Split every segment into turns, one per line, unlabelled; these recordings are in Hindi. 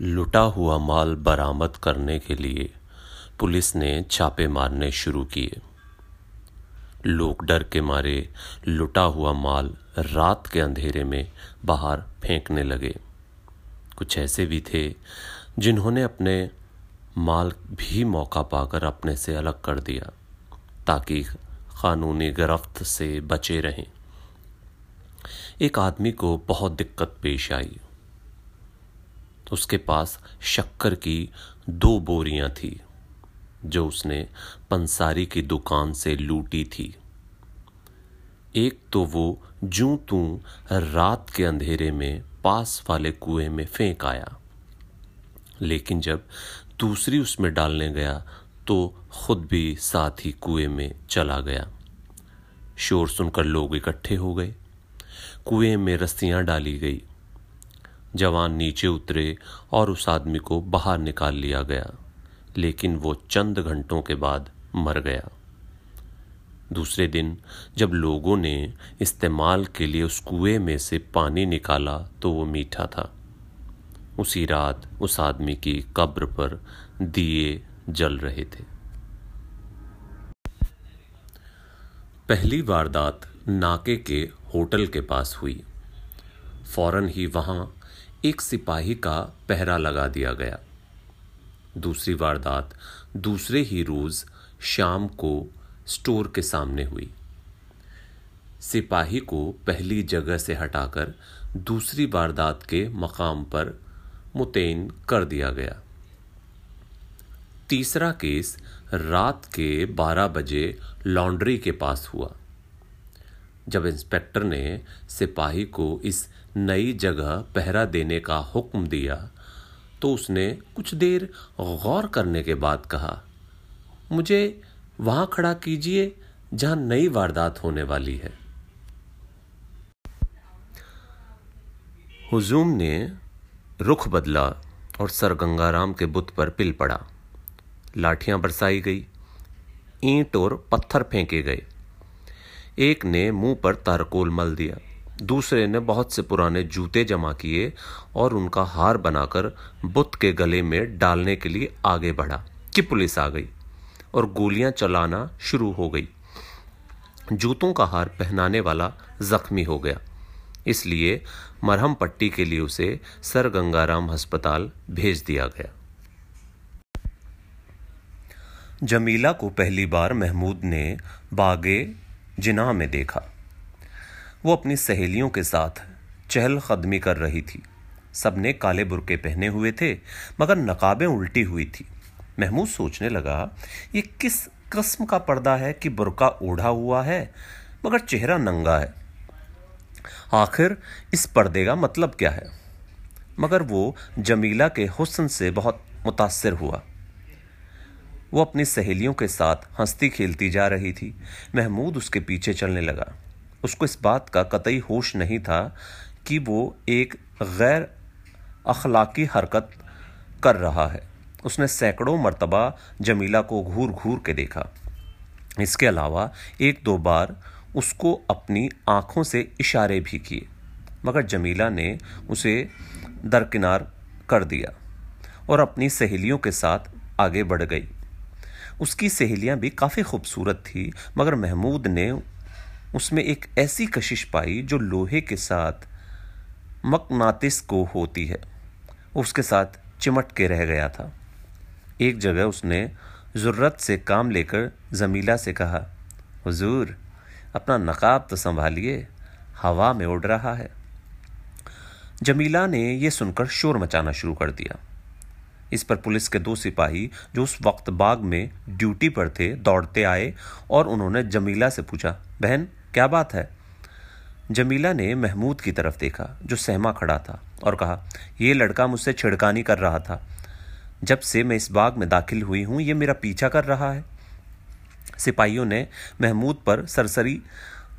लुटा हुआ माल बरामद करने के लिए पुलिस ने छापे मारने शुरू किए। लोग डर के मारे लुटा हुआ माल रात के अंधेरे में बाहर फेंकने लगे। कुछ ऐसे भी थे जिन्होंने अपने माल भी मौका पाकर अपने से अलग कर दिया, ताकि कानूनी गिरफ्त से बचे रहें। एक आदमी को बहुत दिक्कत पेश आई। उसके पास शक्कर की दो बोरियाँ थी, जो उसने पंसारी की दुकान से लूटी थी। एक तो वो जू तू रात के अंधेरे में पास वाले कुएँ में फेंक आया, लेकिन जब दूसरी उसमें डालने गया तो खुद भी साथ ही कुएँ में चला गया। शोर सुनकर लोग इकट्ठे हो गए। कुएँ में रस्सियाँ डाली गई। जवान नीचे उतरे और उस आदमी को बाहर निकाल लिया गया, लेकिन वो चंद घंटों के बाद मर गया। दूसरे दिन जब लोगों ने इस्तेमाल के लिए उस कुएँ में से पानी निकाला तो वो मीठा था। उसी रात उस आदमी की कब्र पर दिए जल रहे थे। पहली वारदात नाके के होटल के पास हुई। फ़ौरन ही वहाँ एक सिपाही का पहरा लगा दिया गया। दूसरी वारदात दूसरे ही रोज शाम को स्टोर के सामने हुई। सिपाही को पहली जगह से हटाकर दूसरी वारदात के मकाम पर मुतैन कर दिया गया। तीसरा केस रात के 12 बजे लॉन्ड्री के पास हुआ। जब इंस्पेक्टर ने सिपाही को इस नई जगह पहरा देने का हुक्म दिया तो उसने कुछ देर गौर करने के बाद कहा, मुझे वहाँ खड़ा कीजिए जहाँ नई वारदात होने वाली है। हुजूम ने रुख बदला और सर गंगाराम के बुत पर पिल पड़ा। लाठियाँ बरसाई गई, ईंट और पत्थर फेंके गए। एक ने मुँह पर तारकोल मल दिया। दूसरे ने बहुत से पुराने जूते जमा किए और उनका हार बनाकर बुत के गले में डालने के लिए आगे बढ़ा, कि पुलिस आ गई और गोलियाँ चलाना शुरू हो गई। जूतों का हार पहनाने वाला जख्मी हो गया। इसलिए मरहम पट्टी के लिए उसे सर गंगाराम अस्पताल भेज दिया गया। जमीला को पहली बार महमूद ने बागे जिना में देखा। वो अपनी सहेलियों के साथ चहल कदमी कर रही थी। सबने काले बुरके पहने हुए थे, मगर नकाबें उल्टी हुई थी। महमूद सोचने लगा, ये किस कस्म का पर्दा है कि बुरका ओढ़ा हुआ है, मगर चेहरा नंगा है? आखिर इस पर्दे का मतलब क्या है? मगर वो जमीला के हुस्न से बहुत मुतासर हुआ। वो अपनी सहेलियों के साथ हंसती खेलती जा रही थी। महमूद उसके पीछे चलने लगा। उसको इस बात का कतई होश नहीं था कि वो एक गैर अखलाकी हरकत कर रहा है। उसने सैकड़ों मरतबा जमीला को घूर घूर के देखा। इसके अलावा एक दो बार उसको अपनी आँखों से इशारे भी किए, मगर जमीला ने उसे दरकिनार कर दिया और अपनी सहेलियों के साथ आगे बढ़ गई। उसकी सहेलियाँ भी काफ़ी खूबसूरत थी, मगर महमूद ने उसमें एक ऐसी कशिश पाई जो लोहे के साथ मकनातिस को होती है। उसके साथ चिमट के रह गया था। एक जगह उसने ज़रूरत से काम लेकर जमीला से कहा, हुजूर, अपना नकाब तो संभालिए, हवा में उड़ रहा है। जमीला ने यह सुनकर शोर मचाना शुरू कर दिया। इस पर पुलिस के दो सिपाही जो उस वक्त बाग में ड्यूटी पर थे, दौड़ते आए और उन्होंने जमीला से पूछा, बहन क्या बात है? जमीला ने महमूद की तरफ़ देखा, जो सहमा खड़ा था, और कहा यह लड़का मुझसे छिड़कानी कर रहा था। जब से मैं इस बाग में दाखिल हुई हूँ यह मेरा पीछा कर रहा है। सिपाहियों ने महमूद पर सरसरी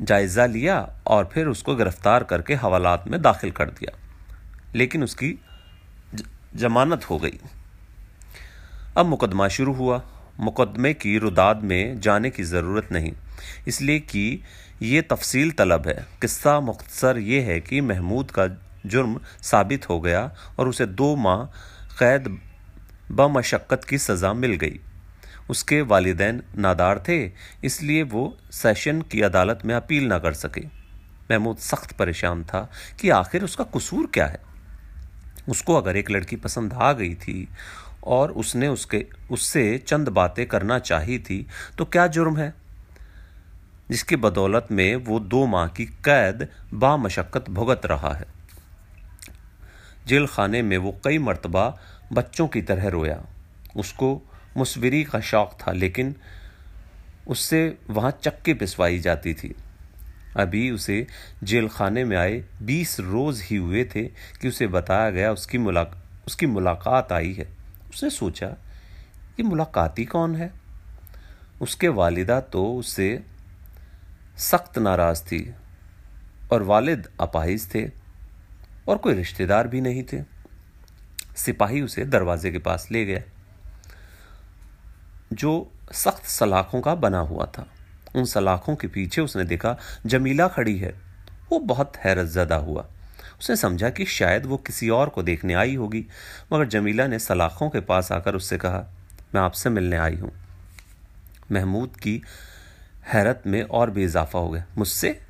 जायजा लिया और फिर उसको गिरफ़्तार करके हवालात में दाखिल कर दिया। लेकिन उसकी जमानत हो गई। अब मुकदमा शुरू हुआ। मुकदमे की रुदाद में जाने की ज़रूरत नहीं। इसलिए कि ये तफसील तलब है। किस्सा मुख्तसर ये है कि महमूद का जुर्म साबित हो गया और उसे दो माह कैद बमशक्क़त की सज़ा मिल गई। उसके वालिदैन नादार थे, इसलिए वो सेशन की अदालत में अपील ना कर सके। महमूद सख्त परेशान था कि आखिर उसका कसूर क्या है? उसको अगर एक लड़की पसंद आ गई थी और उसने उसके, उससे चंद बातें करना चाही थी तो क्या जुर्म है? जिसकी बदौलत में वो दो माह की कैद बामशक्क़त भुगत रहा है। जेल खाने में वो कई मरतबा बच्चों की तरह रोया। उसको मुसविरी का शौक़ था, लेकिन उससे वहाँ चक्के पिसवाई जाती थी। अभी उसे जेल खाने में आए बीस रोज़ ही हुए थे कि उसे बताया गया उसकी मुलाक, उसकी मुलाकात आई है। उसने सोचा ये मुलाकाती कौन है? उसके वालिदा तो उससे सख्त नाराज़ थी और वालिद अपाहिज थे और कोई रिश्तेदार भी नहीं थे। सिपाही उसे दरवाजे के पास ले गया, जो सख्त सलाखों का बना हुआ था। उन सलाखों के पीछे उसने देखा, जमीला खड़ी है। वो बहुत हैरत ज़दा हुआ। उसने समझा कि शायद वो किसी और को देखने आई होगी मगर जमीला ने सलाखों के पास आकर उससे कहा मैं आपसे मिलने आई हूँ। महमूद की हैरत में और भी इजाफा हो गया। मुझसे?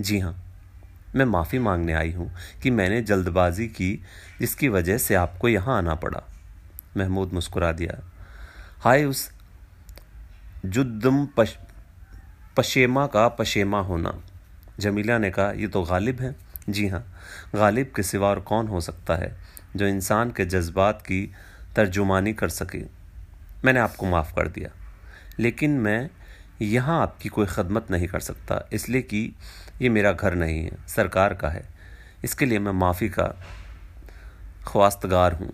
जी हाँ मैं माफ़ी मांगने आई हूँ कि मैंने जल्दबाजी की जिसकी वजह से आपको यहाँ आना पड़ा। महमूद मुस्कुरा दिया। हाय उस जुद्दम पश, पशेमा का पशेमा होना। जमीला ने कहा ये तो गालिब है। जी हाँ गालिब के सिवा और कौन हो सकता है जो इंसान के जज्बात की तर्जुमानी कर सके? मैंने आपको माफ़ कर दिया। लेकिन मैं यहाँ आपकी कोई खदमत नहीं कर सकता, इसलिए कि ये मेरा घर नहीं है, सरकार का है। इसके लिए मैं माफ़ी का ख्वास्तगार हूँ।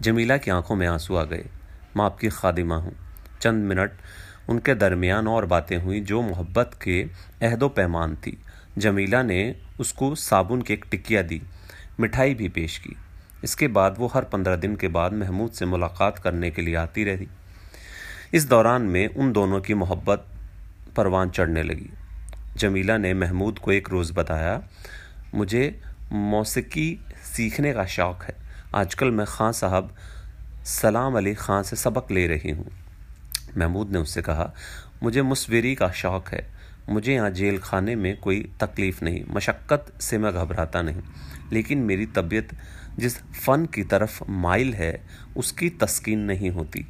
जमीला की आँखों में आँसू आ गए। मैं आपकी खादिमा हूँ। चंद मिनट उनके दरमियान और बातें हुई जो मोहब्बत के अहदो पैमान थी। जमीला ने उसको साबुन की एक टिकिया दी, मिठाई भी पेश की। इसके बाद वो हर पंद्रह दिन के बाद महमूद से मुलाकात करने के लिए आती रही। इस दौरान में उन दोनों की मोहब्बत परवान चढ़ने लगी। जमीला ने महमूद को एक रोज़ बताया, मुझे मौसीकी सीखने का शौक़ है। आजकल मैं खां साहब सलाम अली ख़ान से सबक ले रही हूँ। महमूद ने उससे कहा, मुझे मुसवरी का शौक़ है। मुझे यहाँ जेल खाने में कोई तकलीफ़ नहीं, मशक्क़त से मैं घबराता नहीं। लेकिन मेरी तबीयत जिस फ़न की तरफ़ माइल है, उसकी तस्कीन नहीं होती।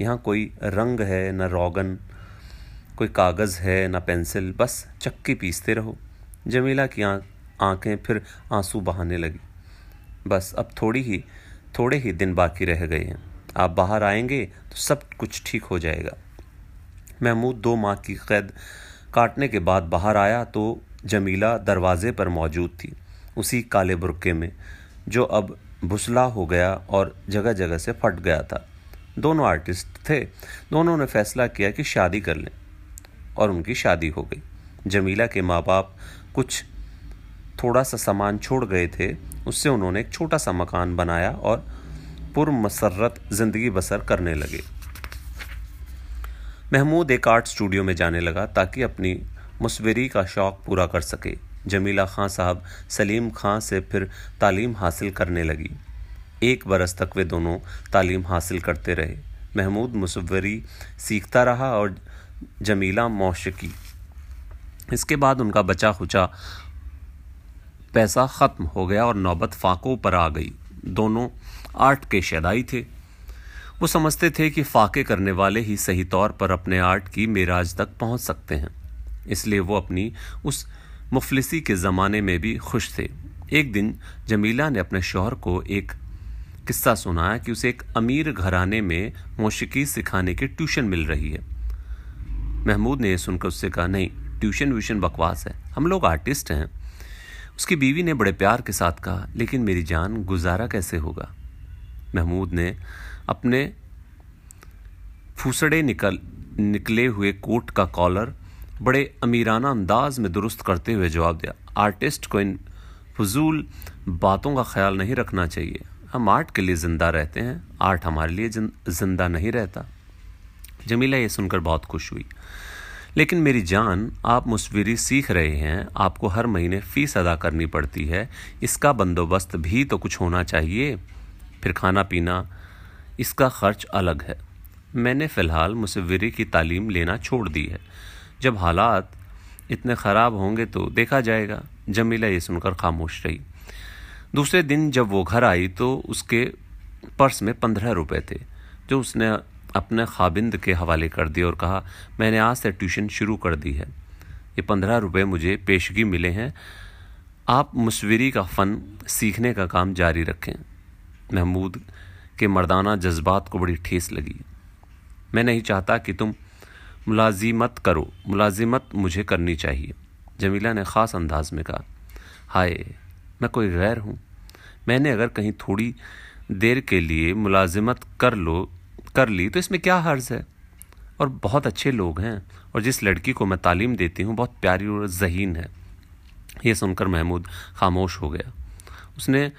यहाँ कोई रंग है, न रोगन, कोई कागज़ है, न पेंसिल, बस चक्की पीसते रहो। जमीला की आँखें फिर आँसू बहाने लगी। बस अब थोड़ी ही, थोड़े ही दिन बाकी रह गए हैं। आप बाहर आएँगे तो सब कुछ ठीक हो जाएगा। महमूद दो माह की कैद काटने के बाद बाहर आया तो जमीला दरवाजे पर मौजूद थी, उसी काले बुरके में, जो अब भुसला हो गया और जगह जगह से फट गया था। दोनों आर्टिस्ट थे, दोनों ने फैसला किया कि शादी कर लें और उनकी शादी हो गई। जमीला के माँ बाप कुछ थोड़ा सा सामान छोड़ गए थे, उससे उन्होंने एक छोटा सा मकान बनाया और पुरमसरत ज़िंदगी बसर करने लगे। महमूद एक आर्ट स्टूडियो में जाने लगा ताकि अपनी मुसवरी का शौक़ पूरा कर सके। जमीला खां साहब सलीम खां से फिर तालीम हासिल करने लगी। एक बरस तक वे दोनों तालीम हासिल करते रहे। महमूद मुसवरी सीखता रहा और जमीला मौशकी। इसके बाद उनका बचा खुचा पैसा ख़त्म हो गया और नौबत फ़ाकों पर आ गई। दोनों आर्ट के शदाई थे। वो समझते थे कि फ़ाके करने वाले ही सही तौर पर अपने आर्ट की मेराज तक पहुँच सकते हैं। इसलिए वो अपनी उस मुफलिसी के ज़माने में भी खुश थे। एक दिन जमीला ने अपने शोहर को एक किस्सा सुनाया कि उसे एक अमीर घराने में मौसीकी सिखाने की ट्यूशन मिल रही है। महमूद ने सुनकर उससे कहा, नहीं, ट्यूशन व्यूशन बकवास है। हम लोग आर्टिस्ट हैं। उसकी बीवी ने बड़े प्यार के साथ कहा, लेकिन मेरी जान गुजारा कैसे होगा? महमूद ने अपने फूसड़े निकल, निकले हुए कोट का कॉलर बड़े अमीराना अंदाज में दुरुस्त करते हुए जवाब दिया, आर्टिस्ट को इन फजूल बातों का ख्याल नहीं रखना चाहिए। हम आर्ट के लिए ज़िंदा रहते हैं, आर्ट हमारे लिए ज़िंदा नहीं रहता। जमीला ये सुनकर बहुत खुश हुई, लेकिन मेरी जान, आप मुसविरी सीख रहे हैं, आपको हर महीने फ़ीस अदा करनी पड़ती है, इसका बंदोबस्त भी तो कुछ होना चाहिए। फिर खाना पीना इसका खर्च अलग है। मैंने फ़िलहाल मुसवरी की तालीम लेना छोड़ दी है। जब हालात इतने ख़राब होंगे तो देखा जाएगा, जमीला ये सुनकर खामोश रही। दूसरे दिन जब वो घर आई तो उसके पर्स में पंद्रह रुपए थे, जो उसने अपने खाबिंद के हवाले कर दिए और कहा, मैंने आज से ट्यूशन शुरू कर दी है। ये पंद्रह रुपये मुझे पेशगी मिले हैं। आप मुसवरी का फ़न सीखने का काम जारी रखें। महमूद के मर्दाना जज्बात को बड़ी ठेस लगी। मैं नहीं चाहता कि तुम मुलाजिमत करो। मुलाजिमत मुझे करनी चाहिए, जमीला ने ख़ास अंदाज में कहा। हाय, मैं कोई गैर हूँ। मैंने अगर कहीं थोड़ी देर के लिए मुलाजिमत कर लो, कर ली तो इसमें क्या हर्ज है? और बहुत अच्छे लोग हैं, और जिस लड़की को मैं तालीम देती हूँ, बहुत प्यारी और जहीन है। ये सुनकर महमूद खामोश हो गया। उसने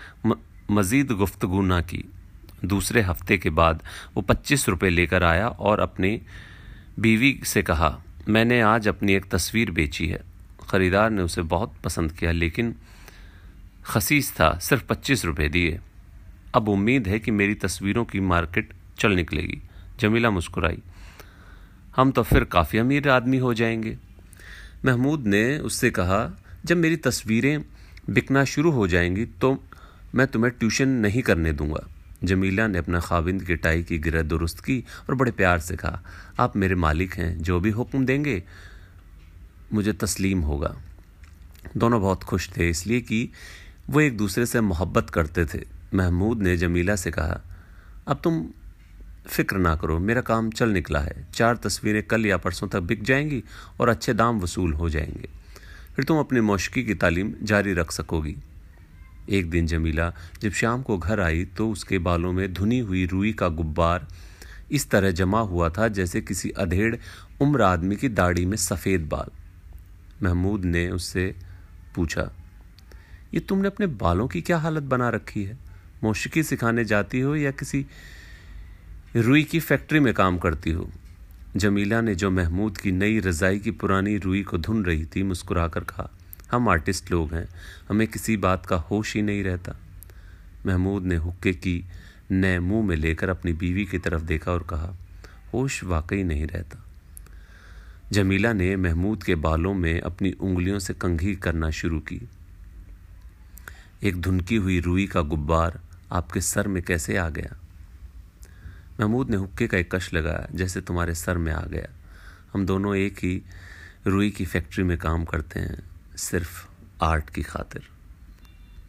मज़ीद गुफ्तगु ना की। दूसरे हफ़्ते के बाद वो पच्चीस रुपये लेकर आया और अपनी बीवी से कहा, मैंने आज अपनी एक तस्वीर बेची है। ख़रीदार ने उसे बहुत पसंद किया, लेकिन खसीस था, सिर्फ़ पच्चीस रुपये दिए। अब उम्मीद है कि मेरी तस्वीरों की मार्केट चल निकलेगी। जमीला मुस्कुराई, हम तो फिर काफ़ी अमीर आदमी हो जाएँगे। महमूद ने उससे कहा, जब मेरी तस्वीरें बिकना शुरू हो जाएँगी तो मैं तुम्हें ट्यूशन नहीं करने दूँगा। जमीला ने अपना खाविंद की टाई की गिरह दुरुस्त की और बड़े प्यार से कहा, आप मेरे मालिक हैं, जो भी हुक्म देंगे, मुझे तस्लीम होगा। दोनों बहुत खुश थे, इसलिए कि वो एक दूसरे से मोहब्बत करते थे। महमूद ने जमीला से कहा, अब तुम फ़िक्र ना करो, मेरा काम चल निकला है। चार तस्वीरें कल या परसों तक बिक जाएँगी और अच्छे दाम वसूल हो जाएँगे। फिर तुम अपनी मौशकी की तालीम जारी रख सकोगी। एक दिन जमीला जब शाम को घर आई तो उसके बालों में धुनी हुई रुई का गुब्बार इस तरह जमा हुआ था जैसे किसी अधेड़ उम्र आदमी की दाढ़ी में सफ़ेद बाल। महमूद ने उससे पूछा, ये तुमने अपने बालों की क्या हालत बना रखी है? मौशिकी सिखाने जाती हो या किसी रुई की फैक्ट्री में काम करती हो? जमीला ने जो महमूद की नई रज़ाई की पुरानी रुई को धुन रही थी, मुस्कुराकर कहा हम आर्टिस्ट लोग हैं। हमें किसी बात का होश ही नहीं रहता। महमूद ने हुक्के की नए मुँह में लेकर अपनी बीवी की तरफ़ देखा और कहा, होश वाकई नहीं रहता। जमीला ने महमूद के बालों में अपनी उंगलियों से कंघी करना शुरू की। एक धुनकी हुई रुई का गुब्बार आपके सर में कैसे आ गया? महमूद ने हुक्के का एक कश लगाया, जैसे तुम्हारे सर में आ गया। हम दोनों एक ही रुई की फैक्ट्री में काम करते हैं। सिर्फ़ आर्ट की खातिर।